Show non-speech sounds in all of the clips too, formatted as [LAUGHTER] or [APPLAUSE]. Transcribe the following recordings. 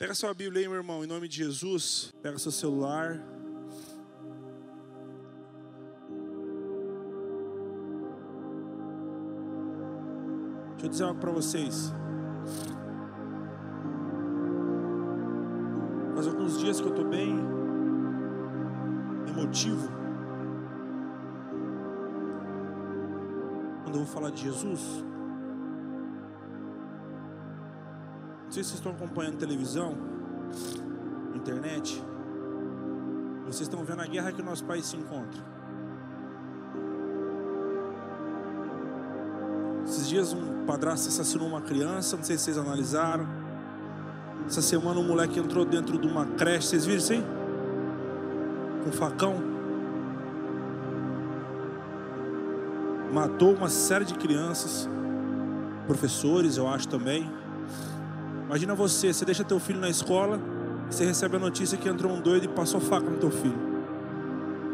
Pega sua Bíblia aí, meu irmão, em nome de Jesus. Pega seu celular. Deixa eu dizer algo para vocês. Faz alguns dias que eu estou bem emotivo. Quando eu vou falar de Jesus. Não sei se vocês estão acompanhando televisão, internet. Vocês estão vendo a guerra que o nosso país se encontra. Esses dias um padrasto assassinou uma criança, não sei se vocês analisaram. Essa semana um moleque entrou dentro de uma creche, vocês viram isso aí? Com facão. Matou uma série de crianças, professores, eu acho também. Imagina você, você deixa teu filho na escola, você recebe a notícia que entrou um doido e passou faca no teu filho.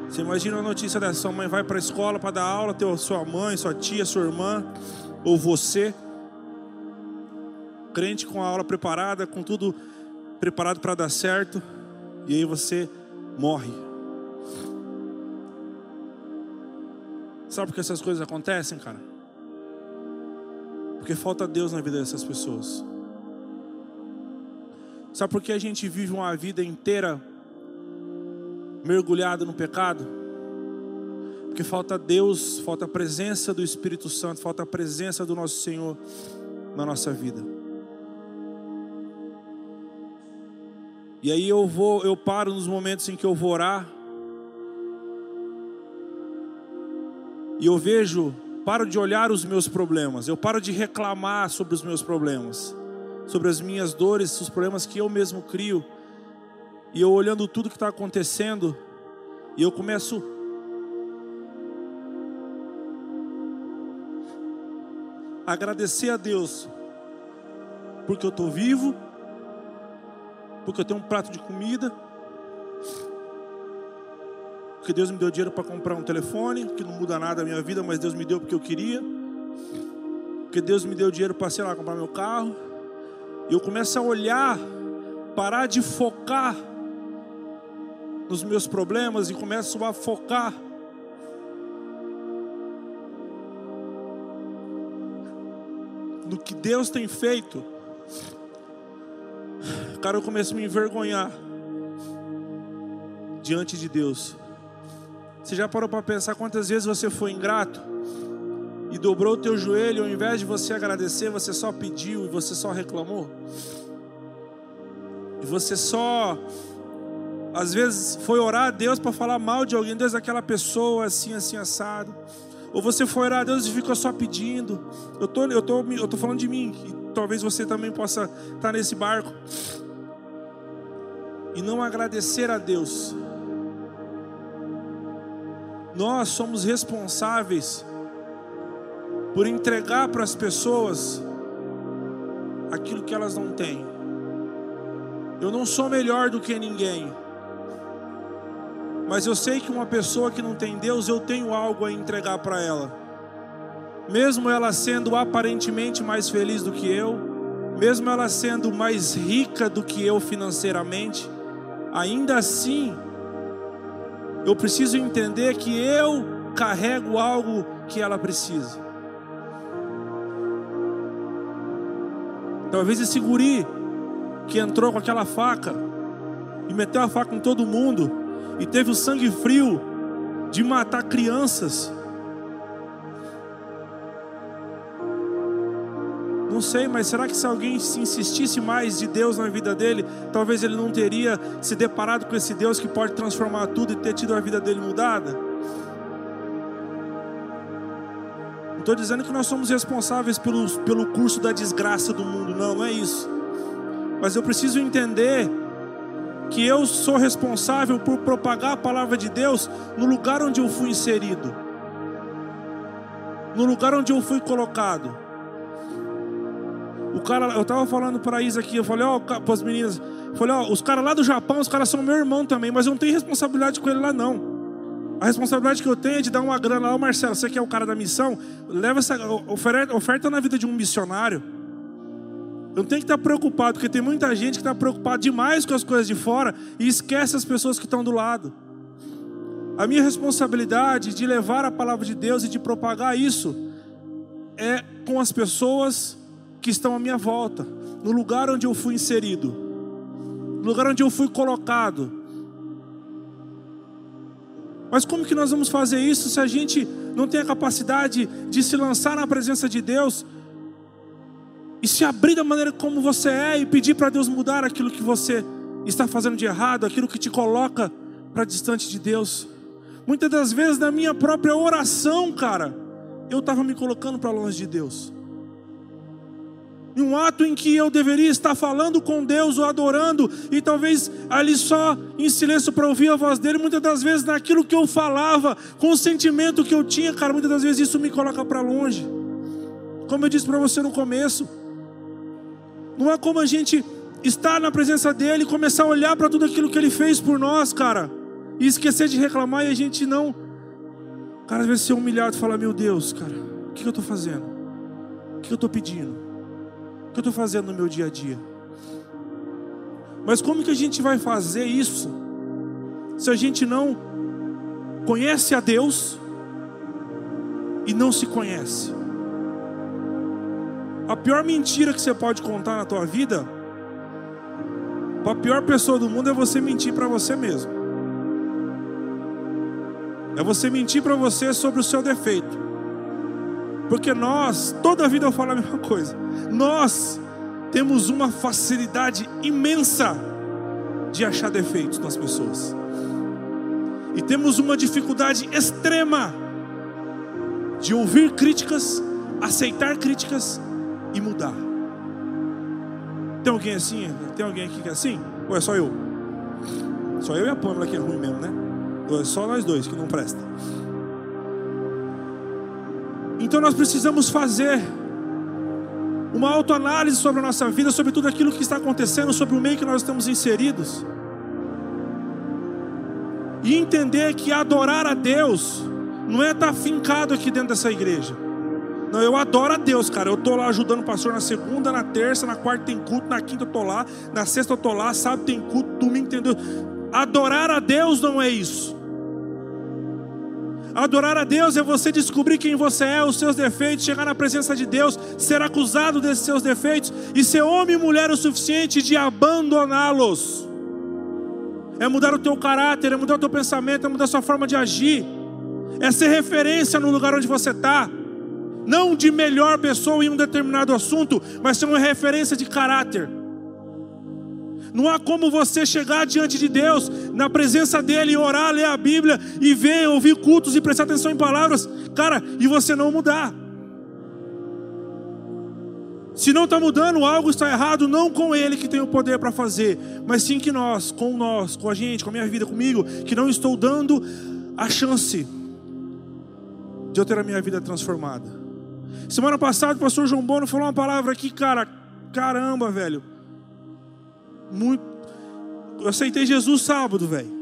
Você imagina a notícia dessa, sua mãe vai para a escola para dar aula, teu, sua mãe, sua tia, sua irmã, ou você, crente com a aula preparada, com tudo preparado para dar certo, e aí você morre. Sabe por que essas coisas acontecem, cara? Porque falta Deus na vida dessas pessoas. Sabe por que a gente vive uma vida inteira mergulhado no pecado? Porque falta Deus, falta a presença do Espírito Santo, falta a presença do nosso Senhor na nossa vida. E aí eu vou, eu paro nos momentos em que eu vou orar. E eu vejo, paro de olhar os meus problemas, eu paro de reclamar sobre os meus problemas sobre as minhas dores, os problemas que eu mesmo crio. E eu olhando tudo que está acontecendo, e eu começo a agradecer a Deus, porque eu estou vivo, porque eu tenho um prato de comida, porque Deus me deu dinheiro para comprar um telefone, que não muda nada a minha vida, mas Deus me deu porque eu queria, porque Deus me deu dinheiro para, sei lá, comprar meu carro. E eu começo a olhar, parar de focar nos meus problemas e começo a focar no que Deus tem feito. Cara, eu começo a me envergonhar diante de Deus. Você já parou para pensar quantas vezes você foi ingrato? Dobrou o teu joelho, ao invés de você agradecer, você só pediu e você só reclamou. E você só, às vezes, foi orar a Deus para falar mal de alguém, Deus, aquela pessoa assim, assim, assado. Ou você foi orar a Deus e ficou só pedindo. Eu tô, eu tô, eu tô falando de mim, e talvez você também possa estar tá nesse barco. E não agradecer a Deus. Nós somos responsáveis por entregar para as pessoas aquilo que elas não têm. Eu não sou melhor do que ninguém. Mas eu sei que uma pessoa que não tem Deus, eu tenho algo a entregar para ela. Mesmo ela sendo aparentemente mais feliz do que eu, mesmo ela sendo mais rica do que eu financeiramente, ainda assim, eu preciso entender que eu carrego algo que ela precisa. Talvez esse guri que entrou com aquela faca e meteu a faca em todo mundo e teve o sangue frio de matar crianças. Não sei, mas será que se alguém se insistisse mais de Deus na vida dele, talvez ele não teria se deparado com esse Deus que pode transformar tudo e ter tido a vida dele mudada? Estou dizendo que nós somos responsáveis pelo, pelo curso da desgraça do mundo, não, não é isso. Mas eu preciso entender que eu sou responsável por propagar a palavra de Deus no lugar onde eu fui inserido, no lugar onde eu fui colocado. O cara, eu estava falando para Isa aqui, eu falei, ó, para as meninas, falei, ó, os caras lá do Japão, os caras são meu irmão também, mas eu não tenho responsabilidade com ele lá não. A responsabilidade que eu tenho é de dar uma grana lá, Marcelo, você que é o cara da missão, leva essa oferta, oferta na vida de um missionário. Eu não tenho que estar preocupado, porque tem muita gente que está preocupada demais com as coisas de fora e esquece as pessoas que estão do lado. A minha responsabilidade de levar a palavra de Deus e de propagar isso é com as pessoas que estão à minha volta, no lugar onde eu fui inserido, no lugar onde eu fui colocado. Mas como que nós vamos fazer isso se a gente não tem a capacidade de se lançar na presença de Deus e se abrir da maneira como você é e pedir para Deus mudar aquilo que você está fazendo de errado, aquilo que te coloca para distante de Deus? Muitas das vezes na minha própria oração, cara, eu estava me colocando para longe de Deus. Em um ato em que eu deveria estar falando com Deus ou adorando, e talvez ali só em silêncio para ouvir a voz dele, muitas das vezes naquilo que eu falava, com o sentimento que eu tinha, cara, muitas das vezes isso me coloca para longe. Como eu disse para você no começo, não é como a gente estar na presença dele começar a olhar para tudo aquilo que ele fez por nós, cara e esquecer de reclamar e a gente não, cara, às vezes ser humilhado e falar: Meu Deus, cara, o que eu estou fazendo? O que eu estou pedindo? Que eu estou fazendo no meu dia a dia? Mas como que a gente vai fazer isso se a gente não conhece a Deus e não se conhece? A pior mentira que você pode contar na tua vida, a pior pessoa do mundo é você mentir para você mesmo. É você mentir para você sobre o seu defeito. Porque nós, toda a vida eu falo a mesma coisa. Nós temos uma facilidade imensa de achar defeitos nas pessoas. E temos uma dificuldade extrema de ouvir críticas, aceitar críticas e mudar. Tem alguém assim? Tem alguém aqui que é assim? Ou é só eu? Só eu e a Pâmela que é ruim mesmo, né? É só nós dois que não presta. Então nós precisamos fazer uma autoanálise sobre a nossa vida, sobre tudo aquilo que está acontecendo, sobre o meio que nós estamos inseridos. E entender que adorar a Deus não é estar fincado aqui dentro dessa igreja. Não, eu adoro a Deus, cara. Eu estou lá ajudando o pastor na segunda, na terça, na quarta tem culto, na quinta eu estou lá, na sexta eu estou lá, sábado tem culto, domingo tem Deus. Adorar a Deus não é isso. Adorar a Deus é você descobrir quem você é, os seus defeitos, chegar na presença de Deus, ser acusado desses seus defeitos e ser homem e mulher o suficiente de abandoná-los. É mudar o teu caráter, é mudar o teu pensamento, é mudar a sua forma de agir, é ser referência no lugar onde você está. Não de melhor pessoa em um determinado assunto, mas ser uma referência de caráter. Não há como você chegar diante de Deus, na presença dEle, orar, ler a Bíblia e ver, ouvir cultos e prestar atenção em palavras, cara, e você não mudar. Se não está mudando, algo está errado, não com Ele que tem o poder para fazer, mas sim que nós, com nós, com a gente, com a minha vida, comigo, que não estou dando a chance de eu ter a minha vida transformada. Semana passada o pastor João Bono falou uma palavra aqui, cara, caramba, velho muito. Eu aceitei Jesus sábado, velho.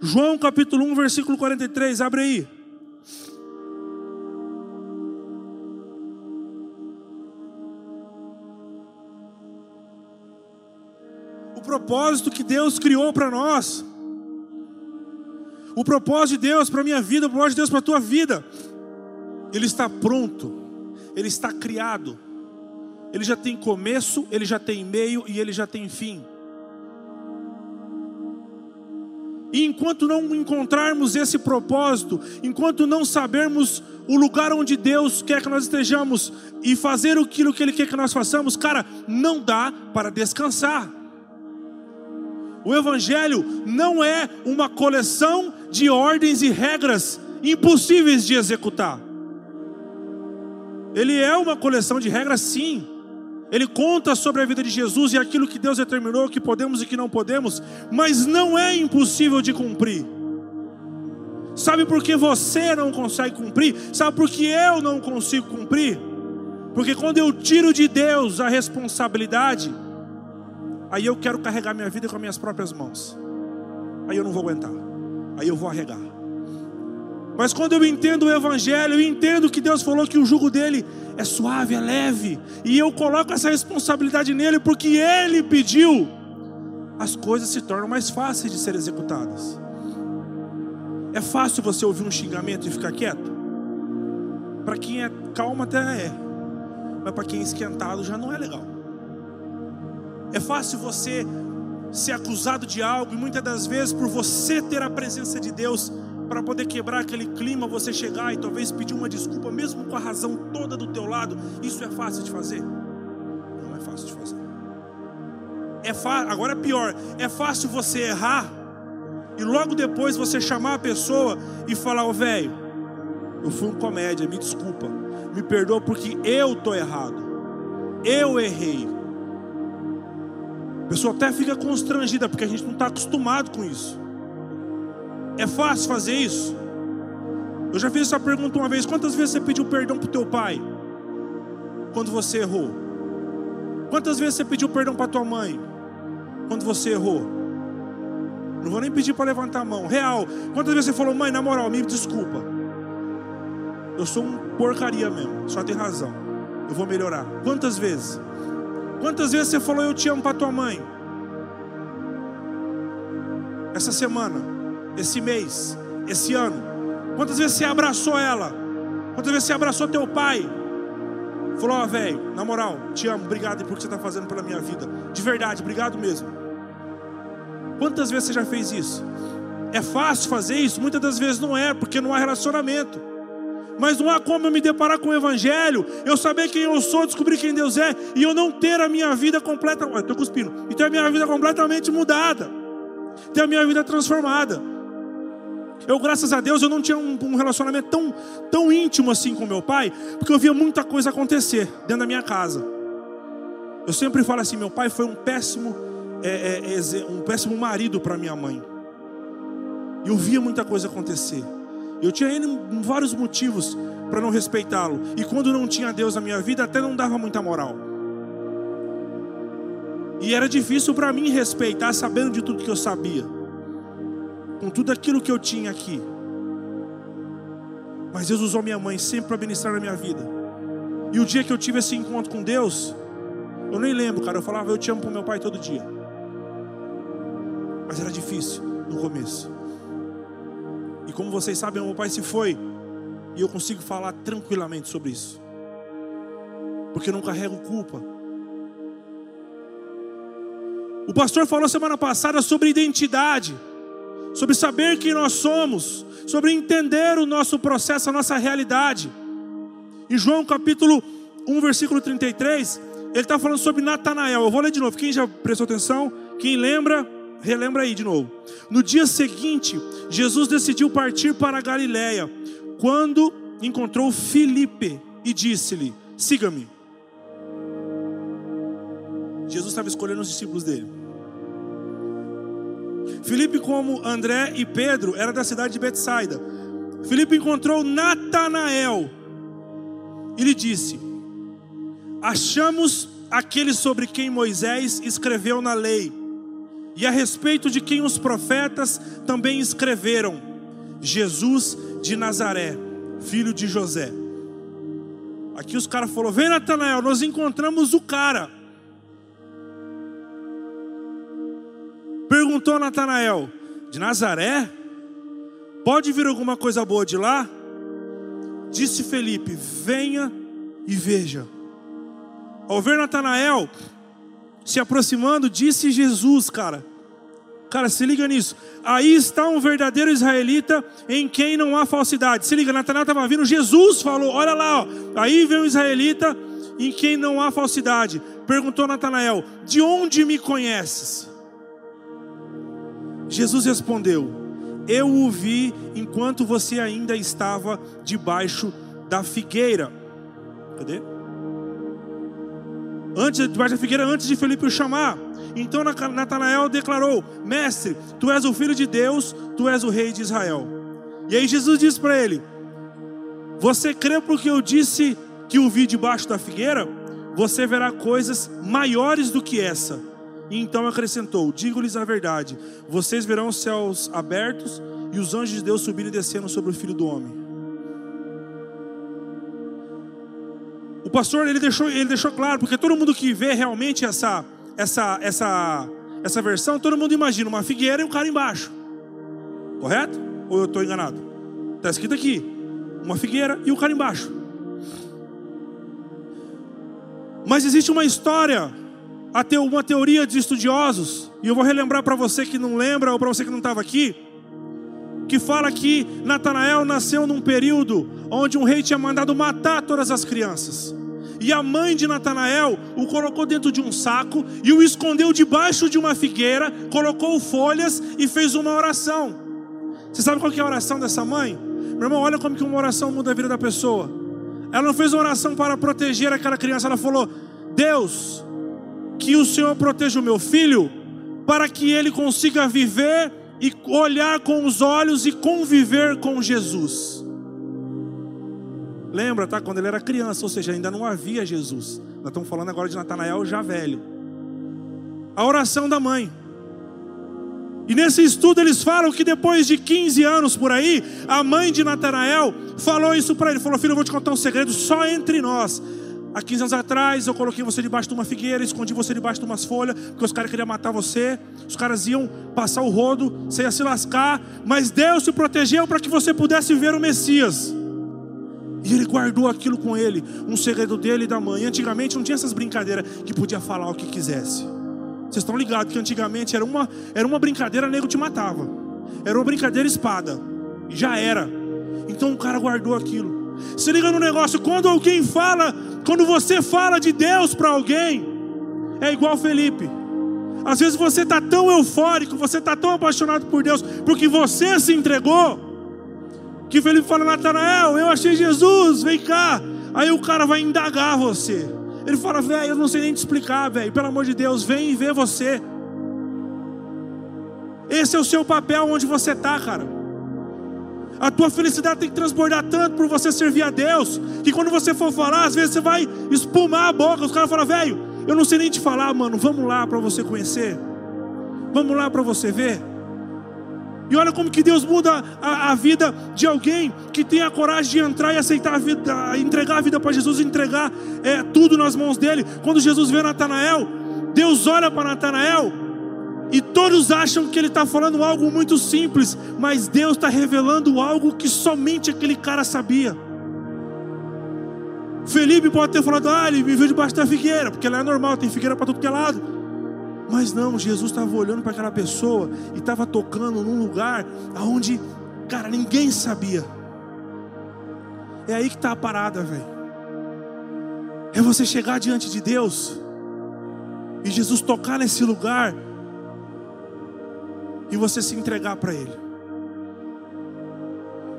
João capítulo 1, versículo 43, abre aí. O propósito que Deus criou para nós. O propósito de Deus para minha vida, o propósito de Deus para tua vida. Ele está pronto. Ele está criado ele já tem começo, ele já tem meio e ele já tem fim. E enquanto não encontrarmos esse propósito, enquanto não sabermos o lugar onde Deus quer que nós estejamos e fazer aquilo que Ele quer que nós façamos, cara, não dá para descansar. O Evangelho não é uma coleção de ordens e regras impossíveis de executar. Ele é uma coleção de regras, sim, ele conta sobre a vida de Jesus e aquilo que Deus determinou que podemos e que não podemos, mas não é impossível de cumprir. Sabe por que você não consegue cumprir? Sabe por que eu não consigo cumprir? Porque quando eu tiro de Deus a responsabilidade, aí eu quero carregar minha vida com as minhas próprias mãos. Aí eu não vou aguentar. Aí eu vou arregar. Mas quando eu entendo o Evangelho, eu entendo que Deus falou que o jugo dele é suave, é leve, e eu coloco essa responsabilidade nele porque ele pediu, as coisas se tornam mais fáceis de ser executadas. É fácil você ouvir um xingamento e ficar quieto? Para quem é calmo até é, mas para quem é esquentado já não é legal. É fácil você ser acusado de algo e muitas das vezes por você ter a presença de Deus para poder quebrar aquele clima, você chegar e talvez pedir uma desculpa, mesmo com a razão toda do teu lado, isso é fácil de fazer? Não é fácil de fazer. É fa... Agora é pior, é fácil você errar e logo depois você chamar a pessoa e falar, ô oh, velho, eu fui um comédia, me desculpa, me perdoa porque eu tô errado, eu errei. A pessoa até fica constrangida porque a gente não está acostumado com isso. É fácil fazer isso? Eu já fiz essa pergunta uma vez: quantas vezes você pediu perdão para o teu pai? Quando você errou? Quantas vezes você pediu perdão para tua mãe? Quando você errou? Não vou nem pedir para levantar a mão. Real. Quantas vezes você falou, mãe, na moral, me desculpa. Eu sou um porcaria mesmo. Só tem razão. Eu vou melhorar. Quantas vezes? Quantas vezes você falou, eu te amo para tua mãe? Essa semana esse mês, esse ano? Quantas vezes você abraçou ela? Quantas vezes você abraçou teu pai? Falou, ó, oh, velho, na moral, te amo, obrigado por que você está fazendo pela minha vida. De verdade, obrigado mesmo. Quantas vezes você já fez isso? É fácil fazer isso? Muitas das vezes não é, porque não há relacionamento. Mas não há como eu me deparar com o Evangelho, eu saber quem eu sou, descobrir quem Deus é, e eu não ter a minha vida completa. Estou cuspindo. E ter a minha vida completamente mudada, ter a minha vida transformada. Eu, graças a Deus, eu não tinha um, um, relacionamento tão, tão íntimo assim com meu pai, porque eu via muita coisa acontecer dentro da minha casa. Eu sempre falo assim: meu pai foi um péssimo, é, é, um péssimo marido para minha mãe. E eu via muita coisa acontecer. Eu tinha vários motivos para não respeitá-lo. E quando não tinha Deus na minha vida, até não dava muita moral. E era difícil para mim respeitar, sabendo de tudo que eu sabia com tudo aquilo que eu tinha aqui. Mas Deus usou minha mãe sempre para ministrar na minha vida. E o dia que eu tive esse encontro com Deus, eu nem lembro, cara. Eu falava, eu te amo para meu pai todo dia. Mas era difícil no começo. E como vocês sabem, meu pai se foi. E eu consigo falar tranquilamente sobre isso. Porque eu não carrego culpa. O pastor falou semana passada sobre identidade sobre saber quem nós somos, sobre entender o nosso processo, a nossa realidade. Em João capítulo 1, versículo 33, ele está falando sobre Natanael. Eu vou ler de novo. Quem já prestou atenção? Quem lembra, relembra aí de novo. No dia seguinte, Jesus decidiu partir para a Galiléia, quando encontrou Filipe e disse-lhe: Siga-me. Jesus estava escolhendo os discípulos dele. Filipe, como André e Pedro, era da cidade de Betsaida. Filipe encontrou Natanael e lhe disse: Achamos aquele sobre quem Moisés escreveu na lei, e a respeito de quem os profetas também escreveram, Jesus de Nazaré, filho de José. Aqui os caras falaram: Vem, Natanael, nós encontramos o cara. Perguntou Natanael: De Nazaré? Pode vir alguma coisa boa de lá? Disse Felipe: Venha e veja. Ao ver Natanael se aproximando, disse Jesus, cara. Cara, se liga nisso. Aí está um verdadeiro israelita em quem não há falsidade. Se liga, Natanael estava vindo, Jesus falou: Olha lá, ó. aí vem um israelita em quem não há falsidade. Perguntou Natanael: De onde me conheces? Jesus respondeu: Eu o vi enquanto você ainda estava debaixo da figueira. Cadê? Antes, debaixo da figueira, antes de Felipe o chamar. Então Natanael declarou: Mestre, tu és o filho de Deus, tu és o rei de Israel. E aí Jesus disse para ele: Você crê porque eu disse que o vi debaixo da figueira? Você verá coisas maiores do que essa. Então acrescentou: Digo-lhes a verdade: vocês verão os céus abertos e os anjos de Deus subindo e descendo sobre o filho do homem. O pastor ele deixou, ele deixou claro, porque todo mundo que vê realmente essa, essa, essa, essa versão, todo mundo imagina uma figueira e um cara embaixo. Correto? Ou eu estou enganado? Está escrito aqui: uma figueira e um cara embaixo. Mas existe uma história, uma teoria de estudiosos, e eu vou relembrar para você que não lembra ou para você que não estava aqui, que fala que Natanael nasceu num período onde um rei tinha mandado matar todas as crianças. E a mãe de Natanael o colocou dentro de um saco e o escondeu debaixo de uma figueira, colocou folhas e fez uma oração. Você sabe qual é a oração dessa mãe? Meu irmão, olha como que uma oração muda a vida da pessoa. Ela não fez uma oração para proteger aquela criança, ela falou: Deus, que o Senhor proteja o meu filho, para que ele consiga viver e olhar com os olhos e conviver com Jesus. Lembra, tá? Quando ele era criança, ou seja, ainda não havia Jesus. Nós estamos falando agora de Natanael já velho. A oração da mãe. E nesse estudo eles falam que depois de 15 anos por aí, a mãe de Natanael falou isso para ele: falou, filho, eu vou te contar um segredo só entre nós. Há 15 anos atrás, eu coloquei você debaixo de uma figueira, escondi você debaixo de umas folhas, porque os caras queriam matar você. Os caras iam passar o rodo, você ia se lascar, mas Deus te protegeu para que você pudesse ver o Messias. E ele guardou aquilo com ele, um segredo dele e da mãe. Antigamente não tinha essas brincadeiras que podia falar o que quisesse. Vocês estão ligados que antigamente era uma, era uma brincadeira, nego te matava. Era uma brincadeira espada. E já era. Então o cara guardou aquilo. Se liga no negócio, quando alguém fala, quando você fala de Deus para alguém, é igual Felipe. Às vezes você está tão eufórico, você está tão apaixonado por Deus, porque você se entregou, que Felipe fala, Natanael, eu achei Jesus, vem cá. Aí o cara vai indagar você. Ele fala, velho, eu não sei nem te explicar, velho. Pelo amor de Deus, vem e vê você. Esse é o seu papel onde você está, cara. A tua felicidade tem que transbordar tanto por você servir a Deus, que quando você for falar, às vezes você vai espumar a boca. Os caras falam, velho, eu não sei nem te falar, mano. Vamos lá para você conhecer. Vamos lá para você ver. E olha como que Deus muda a, a, vida de alguém que tem a coragem de entrar e aceitar a vida, entregar a vida para Jesus, entregar é, tudo nas mãos dele. Quando Jesus vê Natanael, Deus olha para Natanael e todos acham que ele está falando algo muito simples, mas Deus está revelando algo que somente aquele cara sabia. Felipe pode ter falado, ah, ele me viu debaixo da figueira, porque lá é normal, tem figueira para todo que é lado. Mas não, Jesus estava olhando para aquela pessoa e estava tocando num lugar onde, cara, ninguém sabia. É aí que está a parada, velho. É você chegar diante de Deus e Jesus tocar nesse lugar e você se entregar para Ele.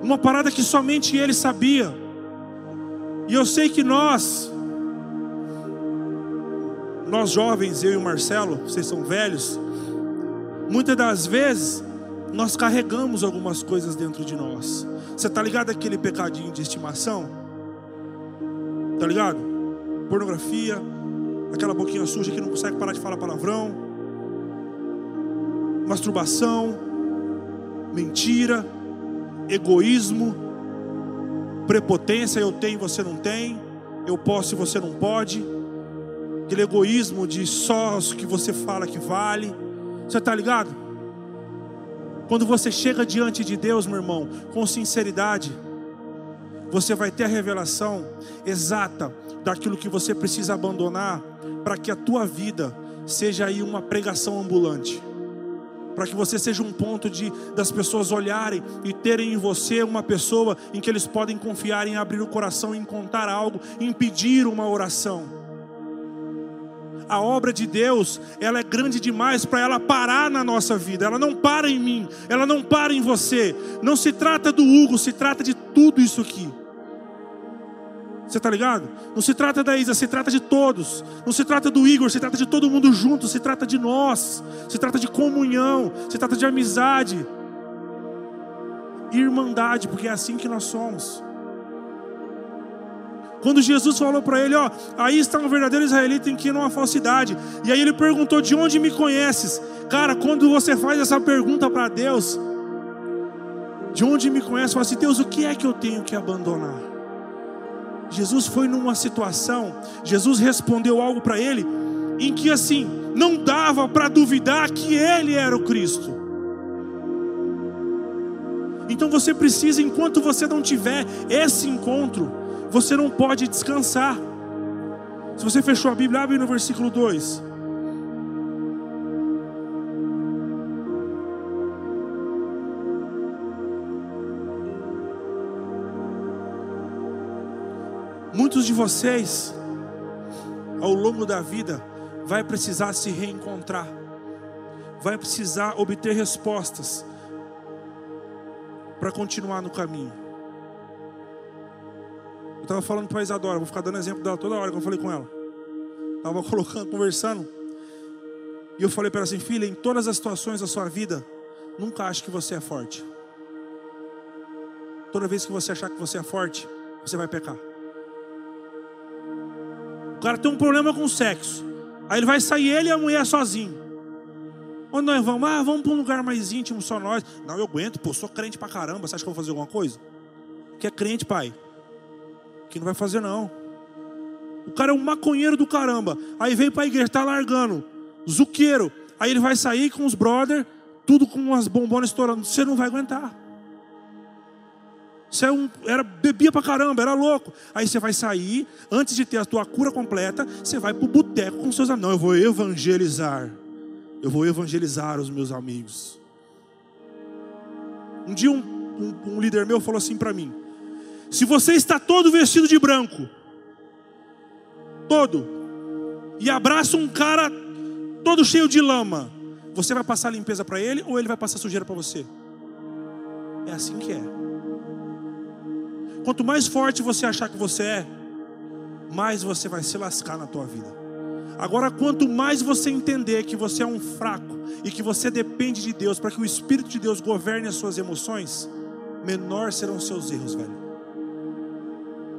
Uma parada que somente Ele sabia. E eu sei que nós, nós jovens, eu e o Marcelo, vocês são velhos, muitas das vezes nós carregamos algumas coisas dentro de nós. Você está ligado aquele pecadinho de estimação? Tá ligado? Pornografia, aquela boquinha suja que não consegue parar de falar palavrão masturbação, mentira, egoísmo, prepotência, eu tenho, você não tem, eu posso e você não pode, aquele egoísmo de só o que você fala que vale, você está ligado? Quando você chega diante de Deus, meu irmão, com sinceridade, você vai ter a revelação exata daquilo que você precisa abandonar para que a tua vida seja aí uma pregação ambulante para que você seja um ponto de das pessoas olharem e terem em você uma pessoa em que eles podem confiar em abrir o coração, em contar algo, em pedir uma oração. A obra de Deus, ela é grande demais para ela parar na nossa vida. Ela não para em mim, ela não para em você. Não se trata do Hugo, se trata de tudo isso aqui. Você está ligado? Não se trata da Isa, se trata de todos. Não se trata do Igor, se trata de todo mundo junto. Se trata de nós. Se trata de comunhão. Se trata de amizade. Irmandade, porque é assim que nós somos. Quando Jesus falou para ele, ó, aí está um verdadeiro israelita em que não há falsidade. E aí ele perguntou: "De onde me conheces?" Cara, quando você faz essa pergunta para Deus, de onde me conhece, fala assim: Deus, o que é que eu tenho que abandonar? Jesus foi numa situação, Jesus respondeu algo para ele, em que assim, não dava para duvidar que ele era o Cristo. Então você precisa, enquanto você não tiver esse encontro, você não pode descansar. Se você fechou a Bíblia, abre no versículo 2. Muitos de vocês, ao longo da vida, vai precisar se reencontrar, vai precisar obter respostas para continuar no caminho. Eu estava falando para a Isadora, vou ficar dando exemplo dela toda hora que eu falei com ela. Estava [LAUGHS] colocando, conversando, e eu falei para ela assim: filha, em todas as situações da sua vida, nunca ache que você é forte. Toda vez que você achar que você é forte, você vai pecar cara tem um problema com sexo. Aí ele vai sair ele e a mulher sozinho. Onde nós vamos? Ah, vamos para um lugar mais íntimo, só nós. Não, eu aguento, pô, sou crente pra caramba. Você acha que eu vou fazer alguma coisa? Que é crente, pai. Que não vai fazer, não. O cara é um maconheiro do caramba. Aí vem pra igreja, tá largando. Zuqueiro. Aí ele vai sair com os brother, tudo com umas bombonas estourando. Você não vai aguentar. Você é era, bebia pra caramba, era louco. Aí você vai sair, antes de ter a tua cura completa, você vai pro boteco com seus amigos. Não, eu vou evangelizar. Eu vou evangelizar os meus amigos. Um dia um, um, um líder meu falou assim para mim: se você está todo vestido de branco, todo, e abraça um cara todo cheio de lama, você vai passar limpeza para ele ou ele vai passar sujeira para você? É assim que é. Quanto mais forte você achar que você é, mais você vai se lascar na tua vida. Agora, quanto mais você entender que você é um fraco e que você depende de Deus para que o Espírito de Deus governe as suas emoções, menor serão os seus erros, velho.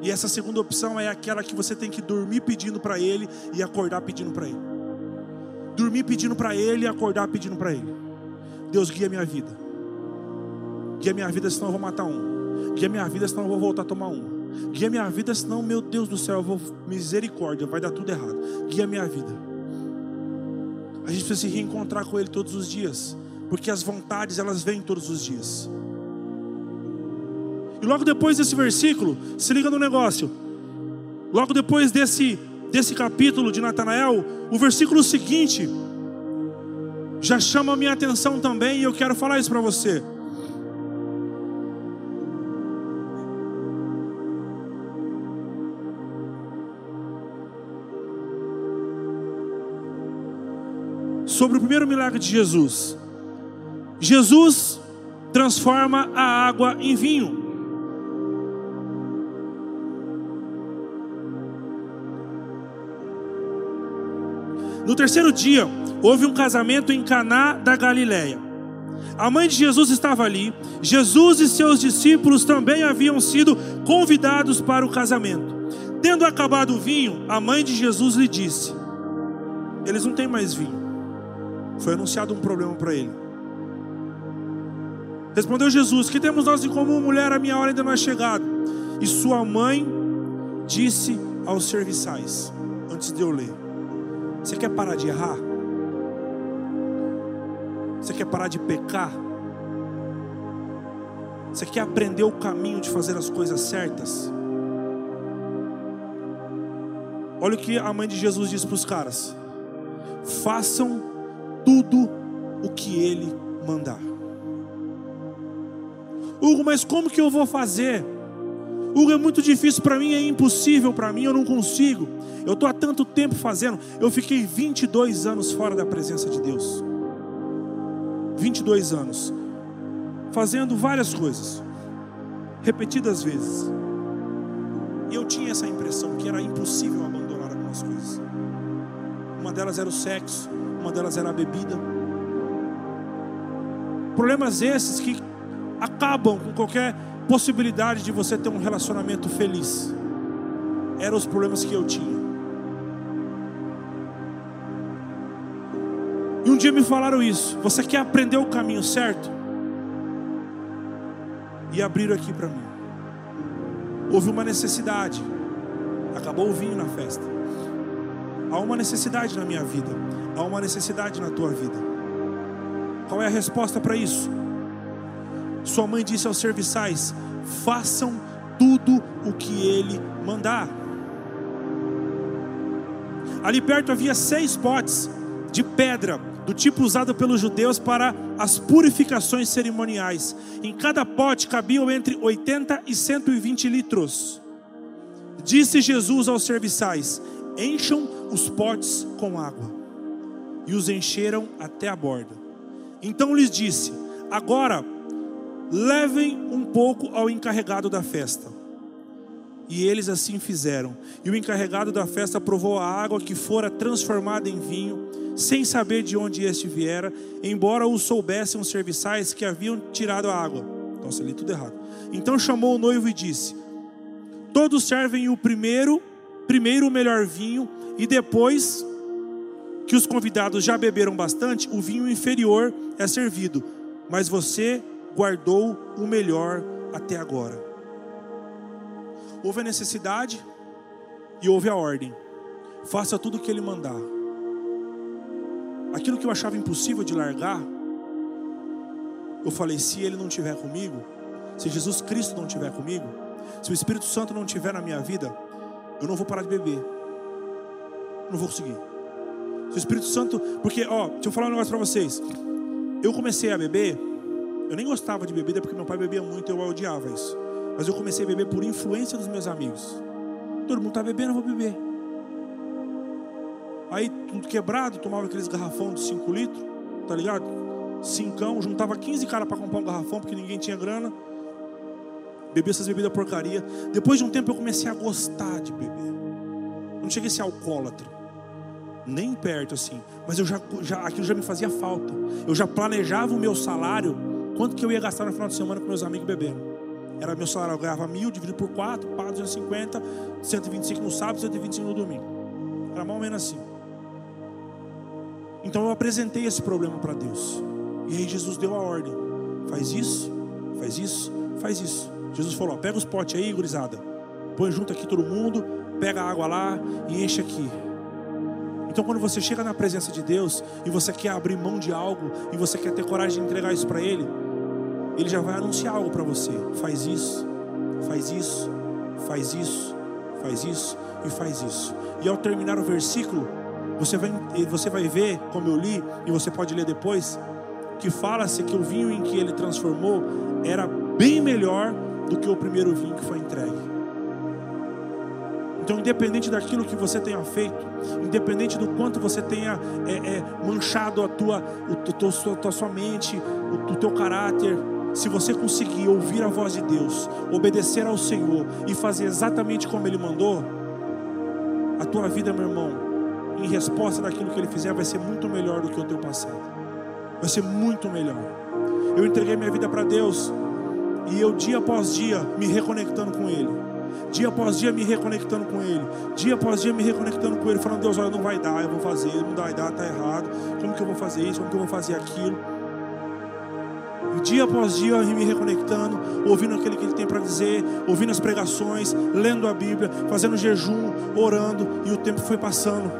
E essa segunda opção é aquela que você tem que dormir pedindo para Ele e acordar pedindo para Ele. Dormir pedindo para Ele e acordar pedindo para Ele. Deus guia minha vida. Guia minha vida, senão eu vou matar um. Guia minha vida, senão eu vou voltar a tomar uma. Guia minha vida, senão, meu Deus do céu, eu vou. Misericórdia, vai dar tudo errado. Guia minha vida. A gente precisa se reencontrar com Ele todos os dias. Porque as vontades, elas vêm todos os dias. E logo depois desse versículo, se liga no negócio. Logo depois desse, desse capítulo de Natanael, o versículo seguinte já chama a minha atenção também, e eu quero falar isso para você. Sobre o primeiro milagre de Jesus. Jesus transforma a água em vinho. No terceiro dia, houve um casamento em Caná da Galileia. A mãe de Jesus estava ali. Jesus e seus discípulos também haviam sido convidados para o casamento. Tendo acabado o vinho, a mãe de Jesus lhe disse: Eles não têm mais vinho. Foi anunciado um problema para ele. Respondeu Jesus: Que temos nós em comum, mulher? A minha hora ainda não é chegada. E sua mãe disse aos serviçais, antes de eu ler: Você quer parar de errar? Você quer parar de pecar? Você quer aprender o caminho de fazer as coisas certas? Olha o que a mãe de Jesus disse para os caras: façam tudo o que Ele mandar. Hugo, mas como que eu vou fazer? Hugo, é muito difícil para mim, é impossível para mim, eu não consigo. Eu estou há tanto tempo fazendo, eu fiquei 22 anos fora da presença de Deus. 22 anos, fazendo várias coisas, repetidas vezes. E eu tinha essa impressão que era impossível abandonar algumas coisas. Uma delas era o sexo, uma delas era a bebida. Problemas esses que acabam com qualquer possibilidade de você ter um relacionamento feliz. eram os problemas que eu tinha. E um dia me falaram isso. Você quer aprender o caminho certo? E abriram aqui para mim. Houve uma necessidade. Acabou o vinho na festa. Há uma necessidade na minha vida. Há uma necessidade na tua vida. Qual é a resposta para isso? Sua mãe disse aos serviçais: façam tudo o que ele mandar. Ali perto havia seis potes de pedra, do tipo usado pelos judeus para as purificações cerimoniais. Em cada pote cabiam entre 80 e 120 litros. Disse Jesus aos serviçais: Encham os potes com água. E os encheram até a borda. Então lhes disse: Agora levem um pouco ao encarregado da festa. E eles assim fizeram. E o encarregado da festa provou a água que fora transformada em vinho, sem saber de onde este viera, embora o soubessem os serviçais que haviam tirado a água. Nossa, li tudo errado. Então chamou o noivo e disse: Todos servem o primeiro, primeiro o melhor vinho, e depois que os convidados já beberam bastante, o vinho inferior é servido. Mas você guardou o melhor até agora. Houve a necessidade e houve a ordem. Faça tudo o que ele mandar. Aquilo que eu achava impossível de largar, eu falei: se ele não estiver comigo, se Jesus Cristo não estiver comigo, se o Espírito Santo não estiver na minha vida, eu não vou parar de beber. Não vou conseguir. Se o Espírito Santo, porque, ó, deixa eu falar um negócio para vocês. Eu comecei a beber eu nem gostava de bebida porque meu pai bebia muito e eu odiava isso. Mas eu comecei a beber por influência dos meus amigos. Todo mundo está bebendo, eu vou beber. Aí, tudo quebrado, tomava aqueles garrafão de 5 litros, tá ligado? Cincão, juntava 15 caras para comprar um garrafão porque ninguém tinha grana. Bebia essas bebidas porcaria. Depois de um tempo eu comecei a gostar de beber. Não cheguei a ser alcoólatra nem perto assim, mas eu já, já aquilo já me fazia falta. Eu já planejava o meu salário Quanto que eu ia gastar no final de semana com meus amigos bebendo? Era meu salário, eu ganhava mil, dividido por quatro, pago 250, 125 no sábado, 125 no domingo. Era mais ou menos assim. Então eu apresentei esse problema para Deus. E aí Jesus deu a ordem: faz isso, faz isso, faz isso. Jesus falou: pega os potes aí, gurizada, põe junto aqui todo mundo, pega a água lá e enche aqui. Então, quando você chega na presença de Deus e você quer abrir mão de algo e você quer ter coragem de entregar isso para Ele, ele já vai anunciar algo para você. Faz isso, faz isso, faz isso, faz isso e faz isso. E ao terminar o versículo, você vai, você vai ver, como eu li, e você pode ler depois, que fala-se que o vinho em que ele transformou era bem melhor do que o primeiro vinho que foi entregue. Então, independente daquilo que você tenha feito, independente do quanto você tenha é, é, manchado a tua, o, a tua, sua mente, o, o teu caráter, se você conseguir ouvir a voz de Deus, obedecer ao Senhor e fazer exatamente como Ele mandou, a tua vida, meu irmão, em resposta daquilo que Ele fizer, vai ser muito melhor do que o teu passado. Vai ser muito melhor. Eu entreguei minha vida para Deus e eu dia após dia me reconectando com Ele. Dia após dia me reconectando com Ele. Dia após dia me reconectando com Ele, falando: Deus, olha, não vai dar, eu vou fazer, não vai dar, está errado. Como que eu vou fazer isso? Como que eu vou fazer aquilo? dia após dia me reconectando, ouvindo aquilo que Ele tem para dizer, ouvindo as pregações, lendo a Bíblia, fazendo jejum, orando, e o tempo foi passando.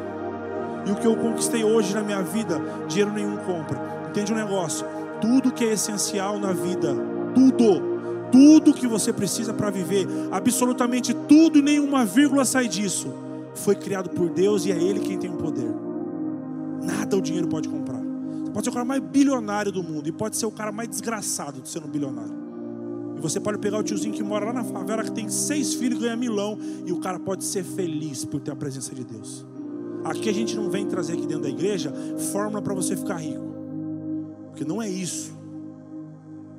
E o que eu conquistei hoje na minha vida, dinheiro nenhum compra. Entende um negócio? Tudo que é essencial na vida, tudo, tudo que você precisa para viver, absolutamente tudo e nenhuma vírgula sai disso, foi criado por Deus e é Ele quem tem o poder. Nada o dinheiro pode comprar. Pode ser o cara mais bilionário do mundo e pode ser o cara mais desgraçado de sendo bilionário. E você pode pegar o tiozinho que mora lá na favela, que tem seis filhos ganha milão, e o cara pode ser feliz por ter a presença de Deus. Aqui a gente não vem trazer aqui dentro da igreja fórmula para você ficar rico. Porque não é isso.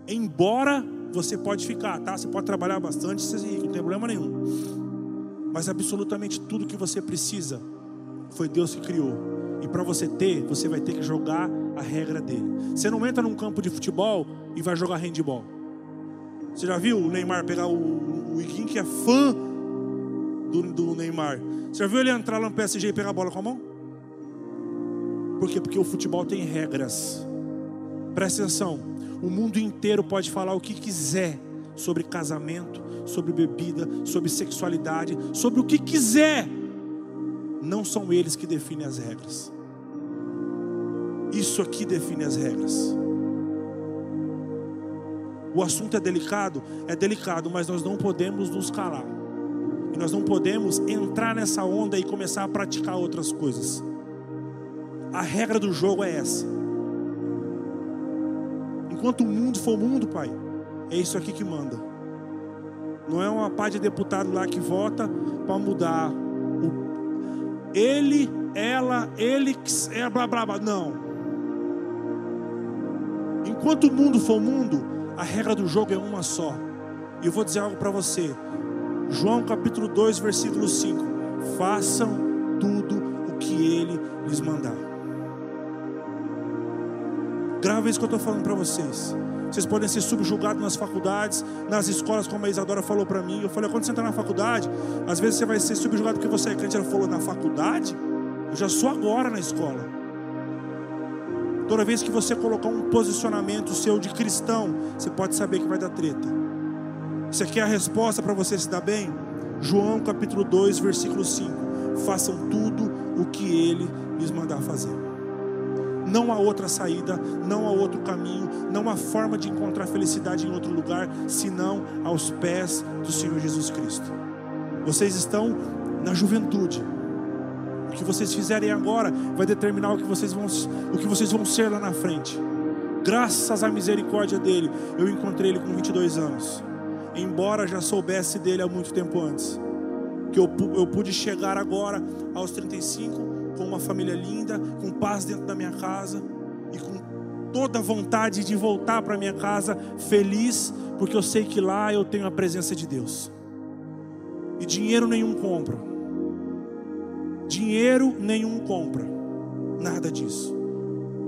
Embora você pode ficar, tá? Você pode trabalhar bastante não tem problema nenhum. Mas absolutamente tudo que você precisa foi Deus que criou. E para você ter, você vai ter que jogar a regra dele. Você não entra num campo de futebol e vai jogar handball. Você já viu o Neymar pegar o, o Iguinho que é fã do, do Neymar. Você já viu ele entrar lá no PSG e pegar a bola com a mão? Por quê? Porque o futebol tem regras. Presta atenção. O mundo inteiro pode falar o que quiser sobre casamento, sobre bebida, sobre sexualidade, sobre o que quiser. Não são eles que definem as regras. Isso aqui define as regras. O assunto é delicado? É delicado, mas nós não podemos nos calar. E nós não podemos entrar nessa onda e começar a praticar outras coisas. A regra do jogo é essa. Enquanto o mundo for mundo, Pai, é isso aqui que manda. Não é uma pá de deputado lá que vota para mudar. O... Ele, ela, ele, é blá blá blá. Não. Enquanto o mundo for mundo, a regra do jogo é uma só. E eu vou dizer algo para você. João capítulo 2, versículo 5. Façam tudo o que ele lhes mandar. Grava isso que eu estou falando para vocês. Vocês podem ser subjugados nas faculdades, nas escolas, como a Isadora falou para mim. Eu falei, quando você entrar na faculdade, às vezes você vai ser subjugado porque você é crente. Ela falou, na faculdade? Eu já sou agora na escola. Toda vez que você colocar um posicionamento seu de cristão, você pode saber que vai dar treta. Isso aqui é a resposta para você se dar bem? João capítulo 2, versículo 5. Façam tudo o que ele lhes mandar fazer. Não há outra saída, não há outro caminho, não há forma de encontrar felicidade em outro lugar, senão aos pés do Senhor Jesus Cristo. Vocês estão na juventude o que vocês fizerem agora vai determinar o que vocês vão, o que vocês vão ser lá na frente. Graças à misericórdia dele, eu encontrei ele com 22 anos. Embora já soubesse dele há muito tempo antes. Que eu, eu pude chegar agora aos 35 com uma família linda, com paz dentro da minha casa e com toda a vontade de voltar para minha casa feliz, porque eu sei que lá eu tenho a presença de Deus. E dinheiro nenhum compra. Dinheiro nenhum compra. Nada disso.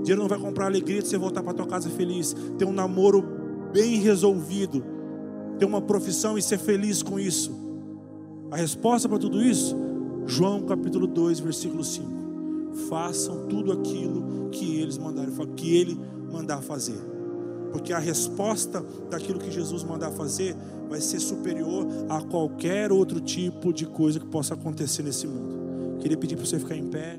Dinheiro não vai comprar alegria de você voltar para tua casa feliz, ter um namoro bem resolvido, ter uma profissão e ser feliz com isso. A resposta para tudo isso, João capítulo 2, versículo 5. Façam tudo aquilo que eles mandarem, que ele mandar fazer. Porque a resposta daquilo que Jesus mandar fazer vai ser superior a qualquer outro tipo de coisa que possa acontecer nesse mundo. Queria pedir para você ficar em pé.